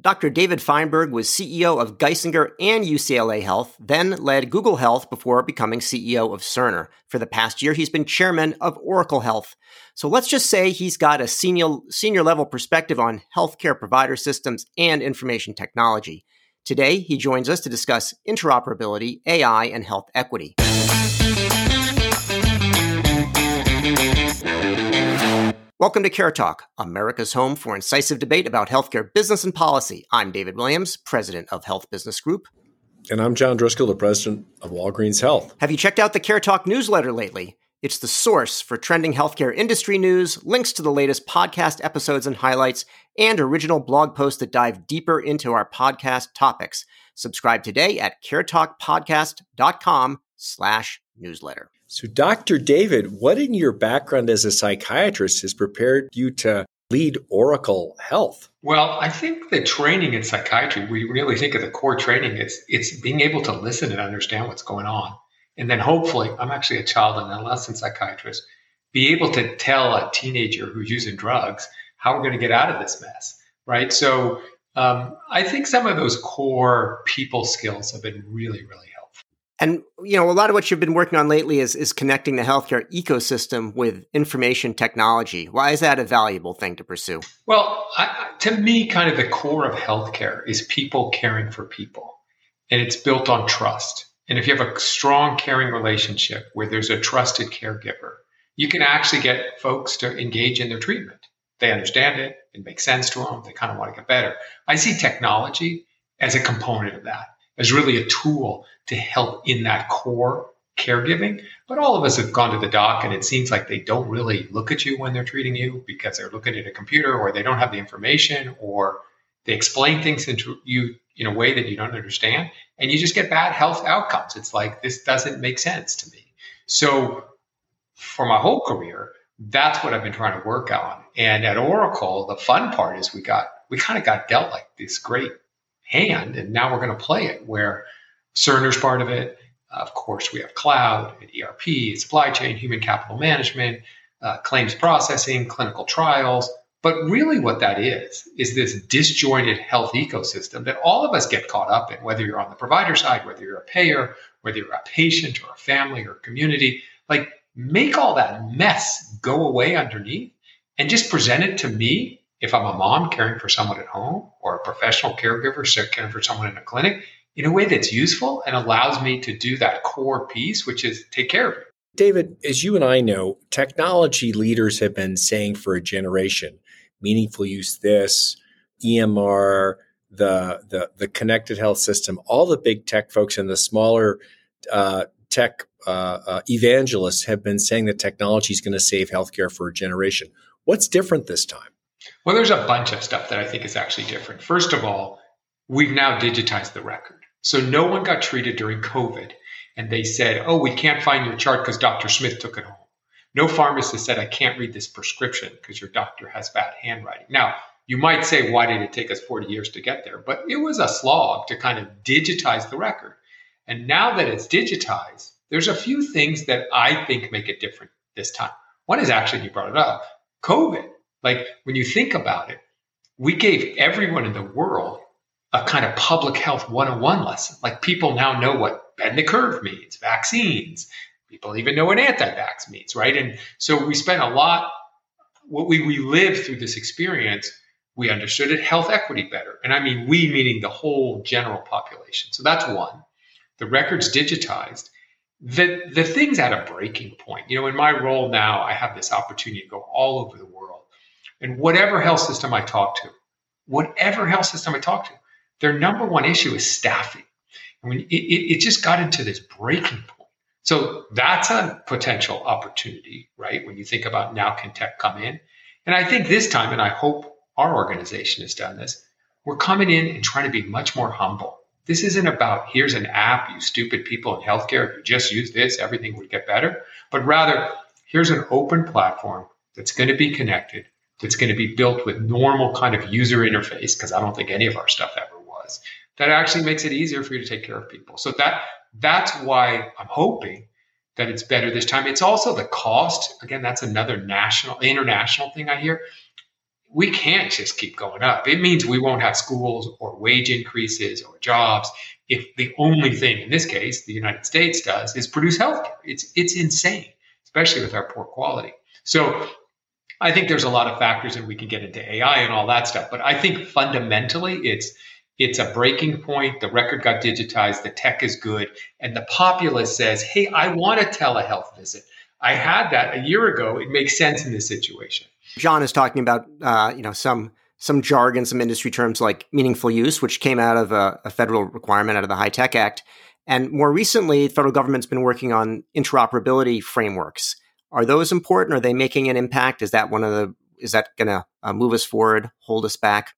Dr. David Feinberg was CEO of Geisinger and UCLA Health, then led Google Health before becoming CEO of Cerner. For the past year, he's been chairman of Oracle Health. So let's just say he's got a senior, senior level perspective on healthcare provider systems and information technology. Today, he joins us to discuss interoperability, AI, and health equity. Welcome to Care Talk, America's home for incisive debate about healthcare business and policy. I'm David Williams, president of Health Business Group. And I'm John Driscoll, the president of Walgreens Health. Have you checked out the Care Talk newsletter lately? It's the source for trending healthcare industry news, links to the latest podcast episodes and highlights, and original blog posts that dive deeper into our podcast topics. Subscribe today at caretalkpodcast.com slash newsletter. So, Dr. David, what in your background as a psychiatrist has prepared you to lead Oracle Health? Well, I think the training in psychiatry, we really think of the core training, it's it's being able to listen and understand what's going on. And then hopefully, I'm actually a child and adolescent psychiatrist, be able to tell a teenager who's using drugs how we're going to get out of this mess, right? So um, I think some of those core people skills have been really, really and you know, a lot of what you've been working on lately is is connecting the healthcare ecosystem with information technology. Why is that a valuable thing to pursue? Well, I, to me, kind of the core of healthcare is people caring for people, and it's built on trust. And if you have a strong, caring relationship where there's a trusted caregiver, you can actually get folks to engage in their treatment. They understand it; it makes sense to them. They kind of want to get better. I see technology as a component of that as really a tool to help in that core caregiving. But all of us have gone to the doc and it seems like they don't really look at you when they're treating you because they're looking at a computer or they don't have the information or they explain things into you in a way that you don't understand and you just get bad health outcomes. It's like this doesn't make sense to me. So for my whole career, that's what I've been trying to work on. And at Oracle, the fun part is we got we kind of got dealt like this great hand, and now we're going to play it where Cerner's part of it. Of course, we have cloud, and ERP, supply chain, human capital management, uh, claims processing, clinical trials. But really, what that is, is this disjointed health ecosystem that all of us get caught up in, whether you're on the provider side, whether you're a payer, whether you're a patient or a family or a community. Like, make all that mess go away underneath and just present it to me if I'm a mom caring for someone at home or a professional caregiver caring for someone in a clinic in a way that's useful and allows me to do that core piece, which is take care of it. David, as you and I know, technology leaders have been saying for a generation, meaningful use this, EMR, the, the, the connected health system, all the big tech folks and the smaller uh, tech uh, uh, evangelists have been saying that technology is going to save healthcare for a generation. What's different this time? Well, there's a bunch of stuff that I think is actually different. First of all, we've now digitized the record. So no one got treated during COVID and they said, oh, we can't find your chart because Dr. Smith took it home. No pharmacist said, I can't read this prescription because your doctor has bad handwriting. Now, you might say, why did it take us 40 years to get there? But it was a slog to kind of digitize the record. And now that it's digitized, there's a few things that I think make it different this time. One is actually, you brought it up, COVID. Like when you think about it, we gave everyone in the world a kind of public health 101 lesson. Like people now know what bend the curve means, vaccines. People even know what anti-vax means, right? And so we spent a lot, what we relived through this experience, we understood it health equity better. And I mean we meaning the whole general population. So that's one. The record's digitized. The the thing's at a breaking point. You know, in my role now, I have this opportunity to go all over the world and whatever health system I talk to, whatever health system I talk to, their number one issue is staffing. I mean, it, it, just got into this breaking point. So that's a potential opportunity, right? When you think about now can tech come in? And I think this time, and I hope our organization has done this, we're coming in and trying to be much more humble. This isn't about here's an app, you stupid people in healthcare. If you just use this, everything would get better. But rather, here's an open platform that's going to be connected that's going to be built with normal kind of user interface, because I don't think any of our stuff ever that actually makes it easier for you to take care of people. So that that's why I'm hoping that it's better this time. It's also the cost. Again, that's another national, international thing I hear. we can't just keep going up. It means we won't have schools or wage increases or jobs if the only thing in this case the United States does is produce healthcare. It's it's insane, especially with our poor quality. So I think there's a lot of factors and we can get into AI and all that stuff. But I think fundamentally it's it's a breaking point. The record got digitized, the tech is good, and the populace says, Hey, I want a telehealth visit. I had that a year ago. It makes sense in this situation. John is talking about uh, you know some some jargon, some industry terms like meaningful use, which came out of a, a federal requirement out of the HITECH Act. And more recently, the federal government's been working on interoperability frameworks. Are those important? Are they making an impact? Is that one of the is that going to uh, move us forward, hold us back?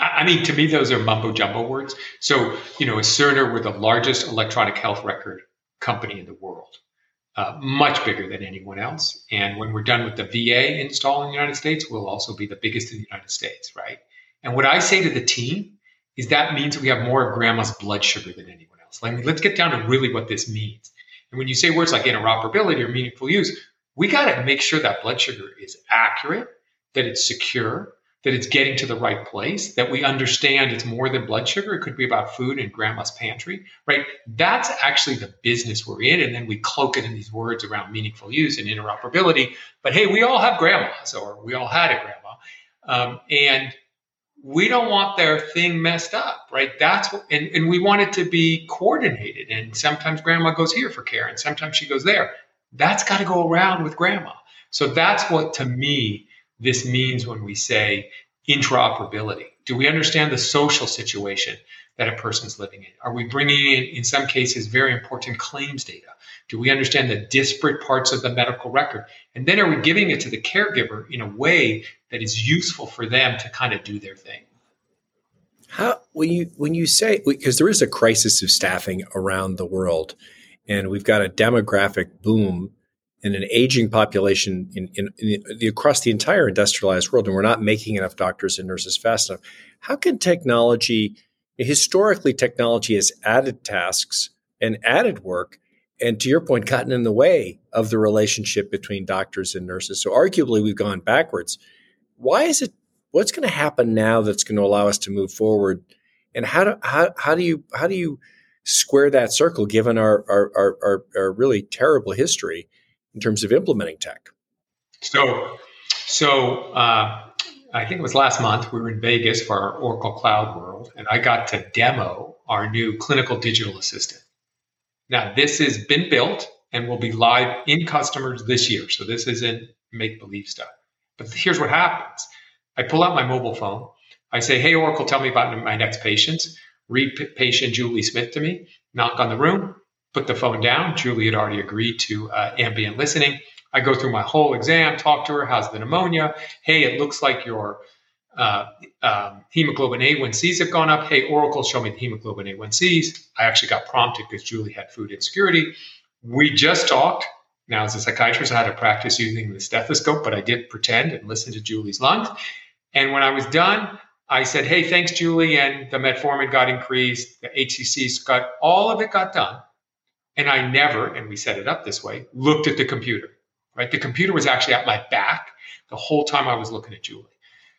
I mean, to me, those are mumbo jumbo words. So, you know, Cerner, we're the largest electronic health record company in the world, uh, much bigger than anyone else. And when we're done with the VA install in the United States, we'll also be the biggest in the United States, right? And what I say to the team is that means we have more of grandma's blood sugar than anyone else. Like, let's get down to really what this means. And when you say words like interoperability or meaningful use, we got to make sure that blood sugar is accurate, that it's secure, that it's getting to the right place, that we understand it's more than blood sugar. It could be about food in grandma's pantry, right? That's actually the business we're in. And then we cloak it in these words around meaningful use and interoperability. But hey, we all have grandmas or we all had a grandma. Um, and we don't want their thing messed up, right? That's what, and, and we want it to be coordinated. And sometimes grandma goes here for care and sometimes she goes there. That's got to go around with grandma. So that's what to me this means when we say interoperability. Do we understand the social situation that a person's living in? Are we bringing in, in some cases, very important claims data? Do we understand the disparate parts of the medical record? And then are we giving it to the caregiver in a way that is useful for them to kind of do their thing? How when you when you say because there is a crisis of staffing around the world, and we've got a demographic boom and an aging population in, in, in the, across the entire industrialized world, and we're not making enough doctors and nurses fast enough. How can technology, historically, technology has added tasks and added work, and to your point, gotten in the way of the relationship between doctors and nurses. So, arguably, we've gone backwards. Why is it? What's going to happen now that's going to allow us to move forward? And how do how, how do you how do you square that circle given our our, our, our, our really terrible history? In terms of implementing tech? So, so uh, I think it was last month we were in Vegas for our Oracle Cloud World, and I got to demo our new clinical digital assistant. Now, this has been built and will be live in customers this year. So this isn't make believe stuff. But here's what happens: I pull out my mobile phone. I say, "Hey Oracle, tell me about my next patient." Read patient Julie Smith to me. Knock on the room put the phone down. Julie had already agreed to uh, ambient listening. I go through my whole exam, talk to her. How's the pneumonia? Hey, it looks like your uh, um, hemoglobin A1Cs have gone up. Hey, Oracle, show me the hemoglobin A1Cs. I actually got prompted because Julie had food insecurity. We just talked. Now, as a psychiatrist, I had to practice using the stethoscope, but I did pretend and listen to Julie's lungs. And when I was done, I said, Hey, thanks, Julie. And the metformin got increased, the HCCs got all of it got done. And I never, and we set it up this way, looked at the computer, right? The computer was actually at my back the whole time I was looking at Julie.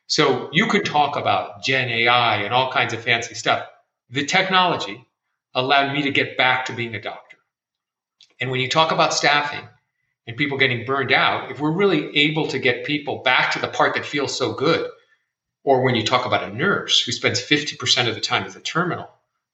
So you could talk about Gen AI and all kinds of fancy stuff. The technology allowed me to get back to being a doctor. And when you talk about staffing and people getting burned out, if we're really able to get people back to the part that feels so good, or when you talk about a nurse who spends 50% of the time at the terminal,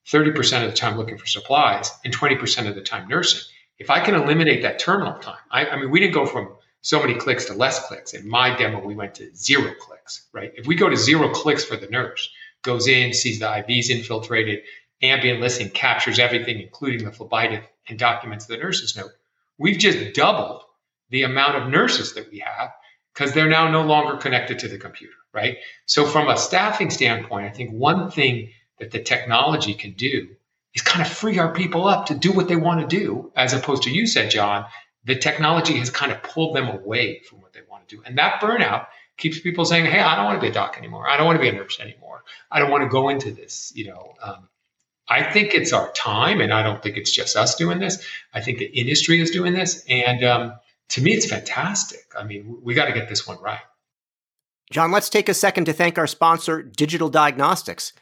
30% of the time looking for supplies, and 20% of the time nursing. If I can eliminate that terminal time, I, I mean, we didn't go from so many clicks to less clicks. In my demo, we went to zero clicks, right? If we go to zero clicks for the nurse, goes in, sees the IVs infiltrated, ambient listening captures everything, including the phlebitis, and documents the nurse's note, we've just doubled the amount of nurses that we have because they're now no longer connected to the computer, right? So, from a staffing standpoint, I think one thing that the technology can do is kind of free our people up to do what they want to do, as opposed to you said, John, the technology has kind of pulled them away from what they want to do. And that burnout keeps people saying, Hey, I don't want to be a doc anymore. I don't want to be a nurse anymore. I don't want to go into this. You know, um, I think it's our time, and I don't think it's just us doing this. I think the industry is doing this. And um, to me, it's fantastic. I mean, we got to get this one right. John, let's take a second to thank our sponsor, Digital Diagnostics.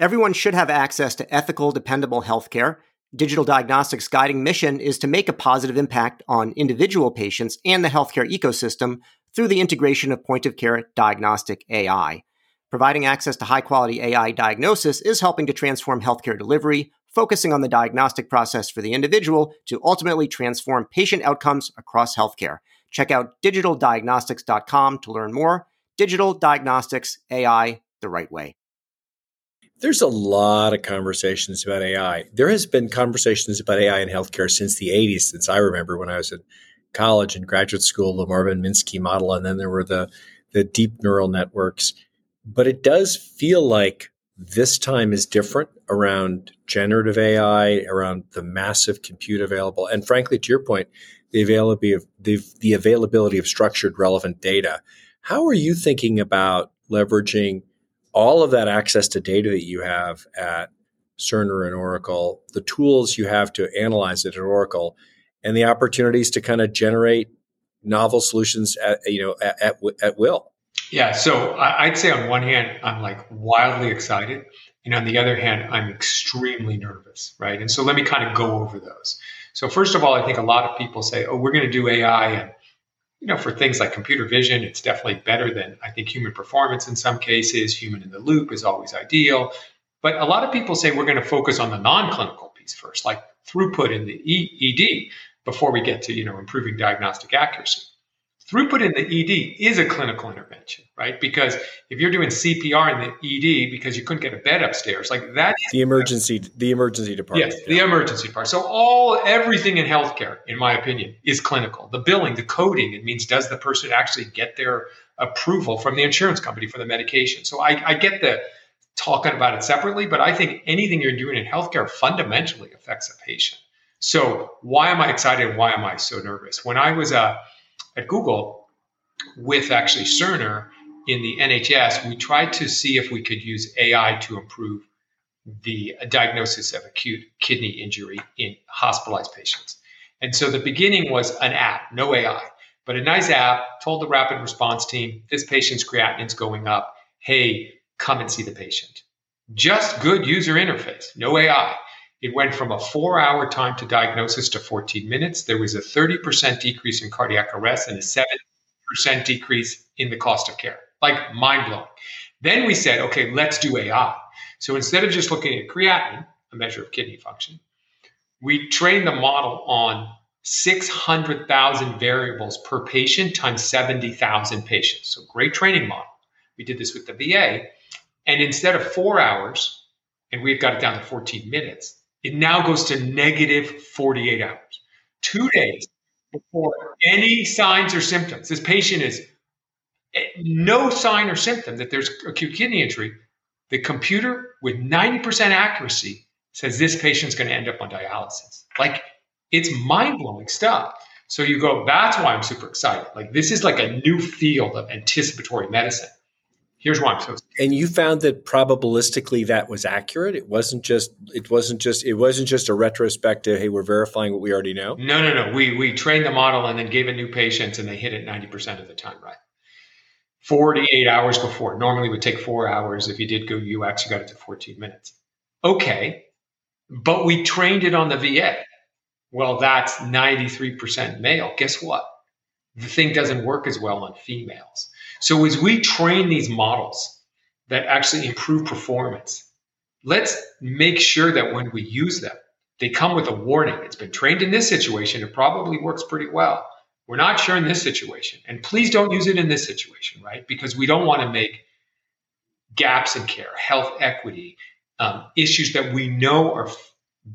Everyone should have access to ethical, dependable healthcare. Digital Diagnostics' guiding mission is to make a positive impact on individual patients and the healthcare ecosystem through the integration of point of care diagnostic AI. Providing access to high quality AI diagnosis is helping to transform healthcare delivery, focusing on the diagnostic process for the individual to ultimately transform patient outcomes across healthcare. Check out digitaldiagnostics.com to learn more. Digital Diagnostics AI the right way. There's a lot of conversations about AI. There has been conversations about AI in healthcare since the 80s, since I remember when I was in college and graduate school, the Marvin Minsky model, and then there were the the deep neural networks. But it does feel like this time is different around generative AI, around the massive compute available, and frankly, to your point, the availability of the, the availability of structured relevant data. How are you thinking about leveraging all of that access to data that you have at Cerner and Oracle, the tools you have to analyze it at Oracle, and the opportunities to kind of generate novel solutions at you know at, at, at will? Yeah, so I'd say on one hand, I'm like wildly excited. And on the other hand, I'm extremely nervous, right? And so let me kind of go over those. So, first of all, I think a lot of people say, oh, we're going to do AI. And, you know, for things like computer vision, it's definitely better than I think human performance in some cases. Human in the loop is always ideal. But a lot of people say we're going to focus on the non clinical piece first, like throughput in the ED before we get to, you know, improving diagnostic accuracy throughput in the ED is a clinical intervention, right? Because if you're doing CPR in the ED because you couldn't get a bed upstairs, like that is the emergency, the emergency department. Yes, yeah. the emergency part. So all everything in healthcare, in my opinion, is clinical. The billing, the coding, it means does the person actually get their approval from the insurance company for the medication? So I, I get the talking about it separately, but I think anything you're doing in healthcare fundamentally affects a patient. So why am I excited? Why am I so nervous? When I was a at Google with actually Cerner in the NHS, we tried to see if we could use AI to improve the diagnosis of acute kidney injury in hospitalized patients. And so the beginning was an app, no AI, but a nice app told the rapid response team, this patient's creatinine's going up. Hey, come and see the patient. Just good user interface, no AI. It went from a four hour time to diagnosis to 14 minutes. There was a 30% decrease in cardiac arrest and a 7% decrease in the cost of care. Like mind blowing. Then we said, okay, let's do AI. So instead of just looking at creatinine, a measure of kidney function, we trained the model on 600,000 variables per patient times 70,000 patients. So great training model. We did this with the VA. And instead of four hours, and we've got it down to 14 minutes, it now goes to negative 48 hours, two days before any signs or symptoms. This patient is eh, no sign or symptom that there's acute kidney injury. The computer, with 90% accuracy, says this patient's going to end up on dialysis. Like it's mind blowing stuff. So you go, that's why I'm super excited. Like this is like a new field of anticipatory medicine. Here's why so. And you found that probabilistically that was accurate. It wasn't just. It wasn't just. It wasn't just a retrospective. Hey, we're verifying what we already know. No, no, no. We we trained the model and then gave it new patients, and they hit it ninety percent of the time, right? Forty-eight hours before. Normally, would take four hours. If you did go UX, you got it to fourteen minutes. Okay, but we trained it on the VA. Well, that's ninety-three percent male. Guess what? The thing doesn't work as well on females. So as we train these models that actually improve performance, let's make sure that when we use them, they come with a warning. It's been trained in this situation. It probably works pretty well. We're not sure in this situation. And please don't use it in this situation, right? Because we don't want to make gaps in care, health equity, um, issues that we know are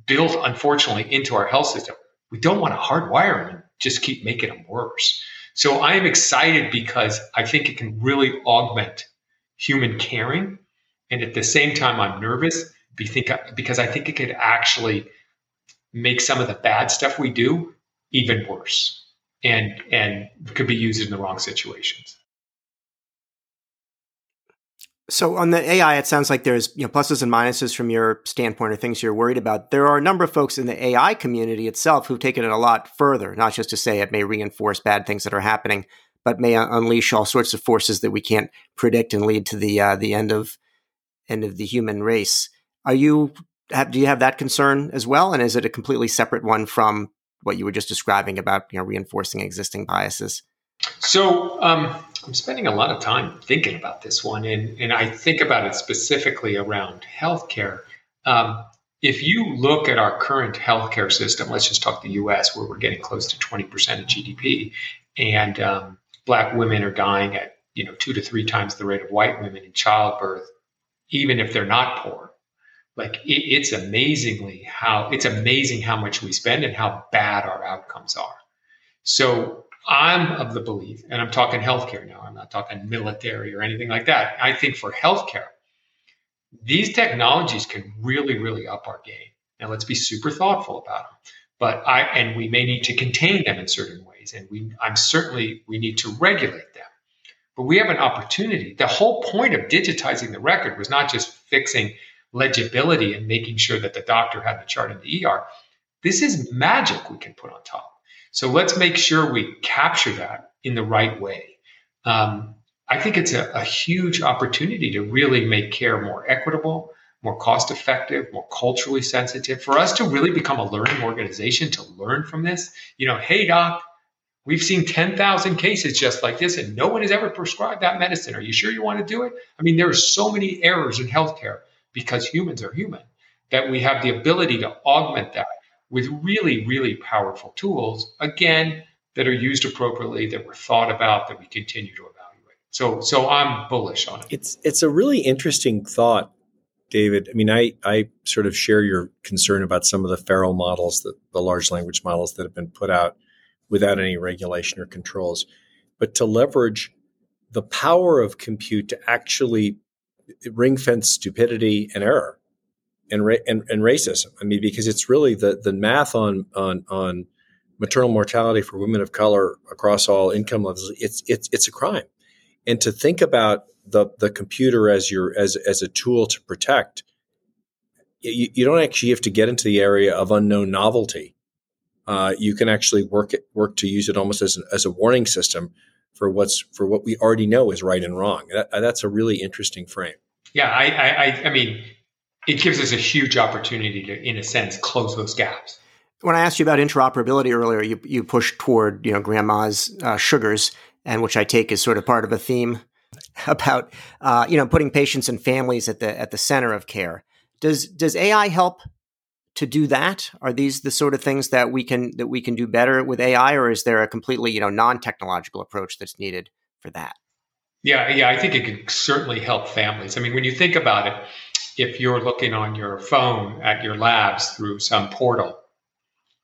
built, unfortunately, into our health system. We don't want to hardwire them and just keep making them worse. So I am excited because I think it can really augment human caring. And at the same time, I'm nervous because I think it could actually make some of the bad stuff we do even worse and, and could be used in the wrong situations. So on the AI, it sounds like there's you know pluses and minuses from your standpoint or things you're worried about. There are a number of folks in the AI community itself who've taken it a lot further, not just to say it may reinforce bad things that are happening, but may unleash all sorts of forces that we can't predict and lead to the uh, the end of end of the human race. Are you have, do you have that concern as well, and is it a completely separate one from what you were just describing about you know reinforcing existing biases? So um, I'm spending a lot of time thinking about this one, and, and I think about it specifically around healthcare. Um, if you look at our current healthcare system, let's just talk the U.S., where we're getting close to 20% of GDP, and um, Black women are dying at you know two to three times the rate of white women in childbirth, even if they're not poor. Like it, it's amazingly how it's amazing how much we spend and how bad our outcomes are. So I'm of the belief, and I'm talking healthcare now, I'm not talking military or anything like that. I think for healthcare, these technologies can really, really up our game. Now let's be super thoughtful about them. But I and we may need to contain them in certain ways. And we I'm certainly we need to regulate them. But we have an opportunity. The whole point of digitizing the record was not just fixing legibility and making sure that the doctor had the chart in the ER. This is magic we can put on top. So let's make sure we capture that in the right way. Um, I think it's a, a huge opportunity to really make care more equitable, more cost effective, more culturally sensitive, for us to really become a learning organization to learn from this. You know, hey, doc, we've seen 10,000 cases just like this, and no one has ever prescribed that medicine. Are you sure you want to do it? I mean, there are so many errors in healthcare because humans are human that we have the ability to augment that with really, really powerful tools, again, that are used appropriately, that were thought about, that we continue to evaluate. So, so I'm bullish on it. It's it's a really interesting thought, David. I mean, I I sort of share your concern about some of the feral models, the, the large language models that have been put out without any regulation or controls, but to leverage the power of compute to actually ring fence stupidity and error and, ra- and, and racism. I mean, because it's really the the math on on on maternal mortality for women of color across all income levels. It's it's it's a crime, and to think about the the computer as your as as a tool to protect, you, you don't actually have to get into the area of unknown novelty. Uh, you can actually work it, work to use it almost as an, as a warning system for what's for what we already know is right and wrong. That, that's a really interesting frame. Yeah, I, I, I mean, it gives us a huge opportunity to, in a sense, close those gaps. When I asked you about interoperability earlier, you, you pushed toward you know grandma's uh, sugars, and which I take as sort of part of a theme about uh, you know putting patients and families at the at the center of care. Does does AI help to do that? Are these the sort of things that we can that we can do better with AI, or is there a completely you know non technological approach that's needed for that? Yeah, yeah, I think it could certainly help families. I mean, when you think about it, if you're looking on your phone at your labs through some portal,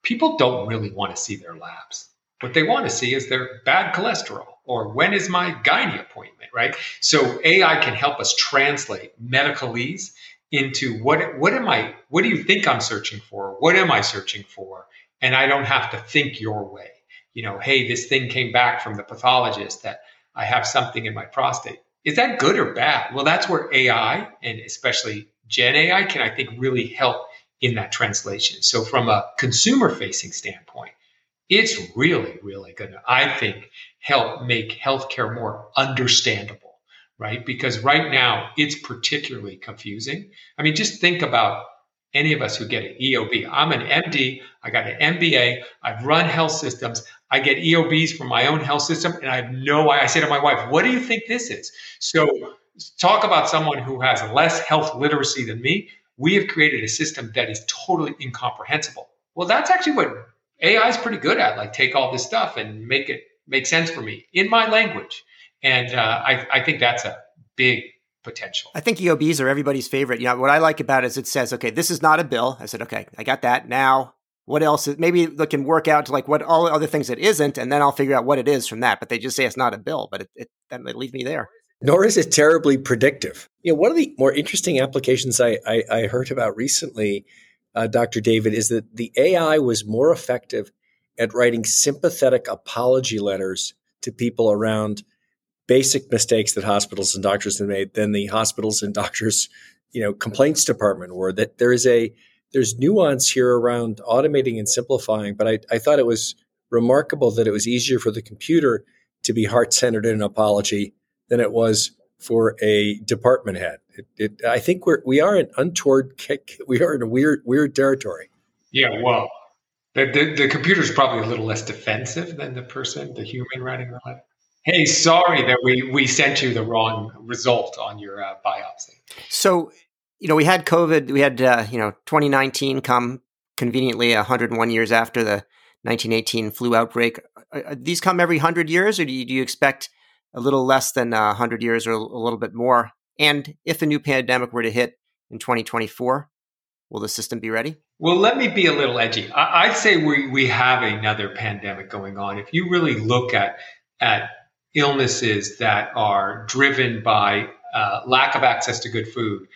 people don't really want to see their labs. What they want to see is their bad cholesterol or when is my gynae appointment, right? So AI can help us translate medicalese into what what am I what do you think I'm searching for? What am I searching for? And I don't have to think your way. You know, hey, this thing came back from the pathologist that I have something in my prostate. Is that good or bad? Well, that's where AI and especially Gen AI can, I think, really help in that translation. So, from a consumer facing standpoint, it's really, really going to, I think, help make healthcare more understandable, right? Because right now it's particularly confusing. I mean, just think about any of us who get an EOB. I'm an MD, I got an MBA, I've run health systems, I get EOBs from my own health system, and I have no I say to my wife, what do you think this is? So talk about someone who has less health literacy than me. We have created a system that is totally incomprehensible. Well, that's actually what AI is pretty good at. Like take all this stuff and make it make sense for me in my language. And uh, I, I think that's a big potential. I think EOBs are everybody's favorite. You know, what I like about it is it says, okay, this is not a bill. I said, okay, I got that. Now, what else? Is, maybe they can work out to like what all other things it isn't, and then I'll figure out what it is from that. But they just say it's not a bill, but it, it then they leave me there. Nor is it terribly predictive. You know, one of the more interesting applications I, I, I heard about recently, uh, Dr. David, is that the AI was more effective at writing sympathetic apology letters to people around basic mistakes that hospitals and doctors have made than the hospitals and doctors, you know, complaints department were. That there is a there's nuance here around automating and simplifying. But I, I thought it was remarkable that it was easier for the computer to be heart centered in an apology than it was for a department head. It, it, I think we're we are in untoward kick. we are in a weird weird territory. Yeah, well, the, the, the computer is probably a little less defensive than the person, the human writing the letter. Hey, sorry that we we sent you the wrong result on your uh, biopsy. So, you know, we had COVID. We had uh, you know 2019 come conveniently 101 years after the 1918 flu outbreak. Are these come every hundred years, or do you, do you expect a little less than uh, 100 years or a little bit more? And if a new pandemic were to hit in 2024, will the system be ready? Well, let me be a little edgy. I, would say we, we have another pandemic going on. If you really look at, at illnesses that are driven by uh, lack of access to good food,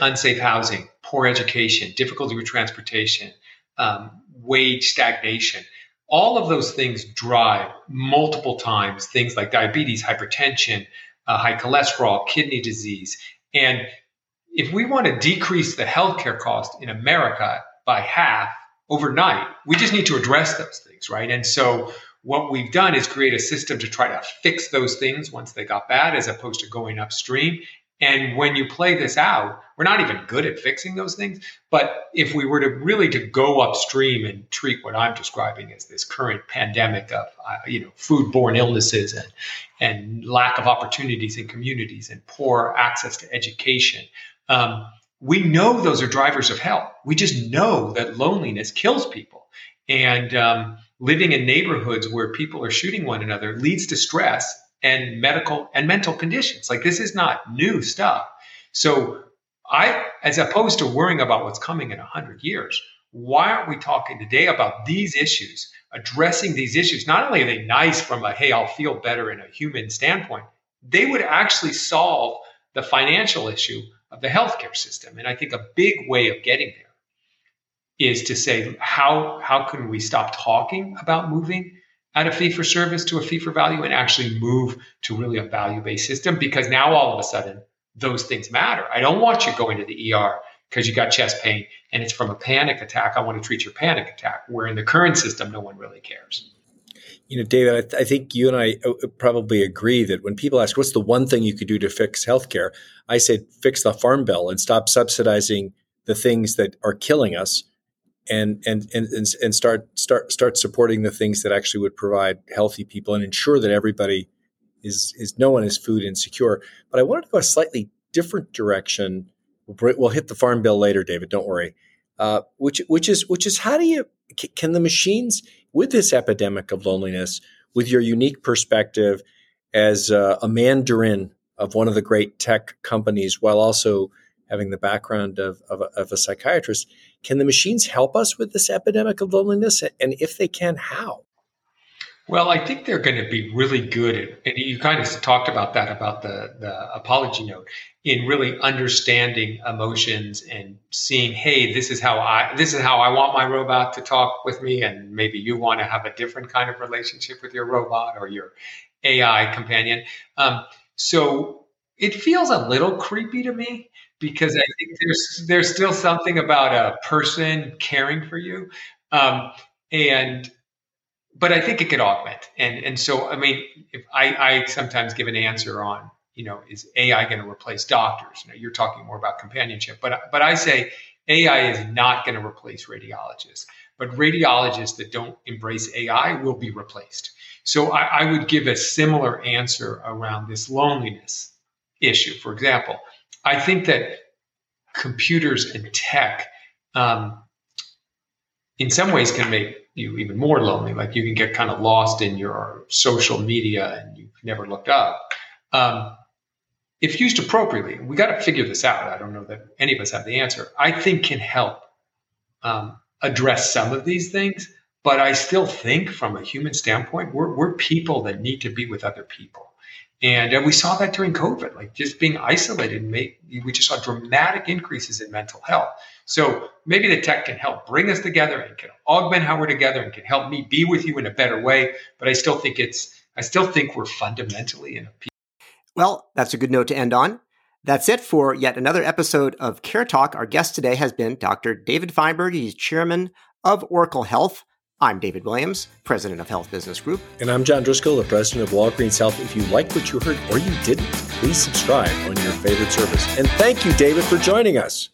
unsafe housing, poor education, difficulty with transportation, um, wage stagnation, all of those things drive multiple times things like diabetes, hypertension, uh, high cholesterol, kidney disease. And if we want to decrease the healthcare cost in America by half overnight, we just need to address those things, right? And so what we've done is create a system to try to fix those things once they got bad as opposed to going upstream and when you play this out, we're not even good at fixing those things. But if we were to really to go upstream and treat what I'm describing as this current pandemic of uh, you know foodborne illnesses and and lack of opportunities in communities and poor access to education, um, we know those are drivers of health. We just know that loneliness kills people, and um, living in neighborhoods where people are shooting one another leads to stress and medical and mental conditions. Like this is not new stuff. So I, as opposed to worrying about what's coming in a hundred years, why aren't we talking today about these issues, addressing these issues? Not only are they nice from a, hey, I'll feel better in a human standpoint, they would actually solve the financial issue of the healthcare system. And I think a big way of getting there is to say, how, how can we stop talking about moving at a fee for service to a fee for value and actually move to really a value based system because now all of a sudden those things matter. I don't want you going to the ER because you got chest pain and it's from a panic attack. I want to treat your panic attack. Where in the current system, no one really cares. You know, David, I, th- I, think you and I uh, probably agree that when people ask, what's the one thing you could do to fix healthcare? I say, fix the farm bill and stop subsidizing the things that are killing us and and and and start start start supporting the things that actually would provide healthy people and ensure that everybody is is no one is food insecure. But I wanted to go a slightly different direction. We'll, we'll hit the farm bill later, David. Don't worry. Uh, which which is which is how do you can the machines with this epidemic of loneliness, with your unique perspective as uh, a mandarin of one of the great tech companies, while also having the background of, of, a, of a psychiatrist, can the machines help us with this epidemic of loneliness? And if they can, how? Well, I think they're going to be really good at, and you kind of talked about that about the, the apology note in really understanding emotions and seeing, hey, this is how I this is how I want my robot to talk with me, and maybe you want to have a different kind of relationship with your robot or your AI companion. Um, so it feels a little creepy to me because I think there's there's still something about a person caring for you, um, and but I think it could augment. And and so I mean, if I, I sometimes give an answer on you know is AI going to replace doctors? You know, you're talking more about companionship, but but I say AI is not going to replace radiologists, but radiologists that don't embrace AI will be replaced. So I, I would give a similar answer around this loneliness issue. For example, I think that computers and tech, um, in some ways, can make you even more lonely. Like you can get kind of lost in your social media and you've never looked up. Um, if used appropriately, we got to figure this out. I don't know that any of us have the answer. I think can help um, address some of these things, but I still think, from a human standpoint, we're, we're people that need to be with other people. And uh, we saw that during COVID, like just being isolated, made, we just saw dramatic increases in mental health. So maybe the tech can help bring us together and can augment how we're together and can help me be with you in a better way. But I still think it's, I still think we're fundamentally in a Well, that's a good note to end on. That's it for yet another episode of Care Talk. Our guest today has been Dr. David Feinberg. He's chairman of Oracle Health. I'm David Williams, president of Health Business Group. And I'm John Driscoll, the president of Walgreens Health. If you liked what you heard or you didn't, please subscribe on your favorite service. And thank you, David, for joining us.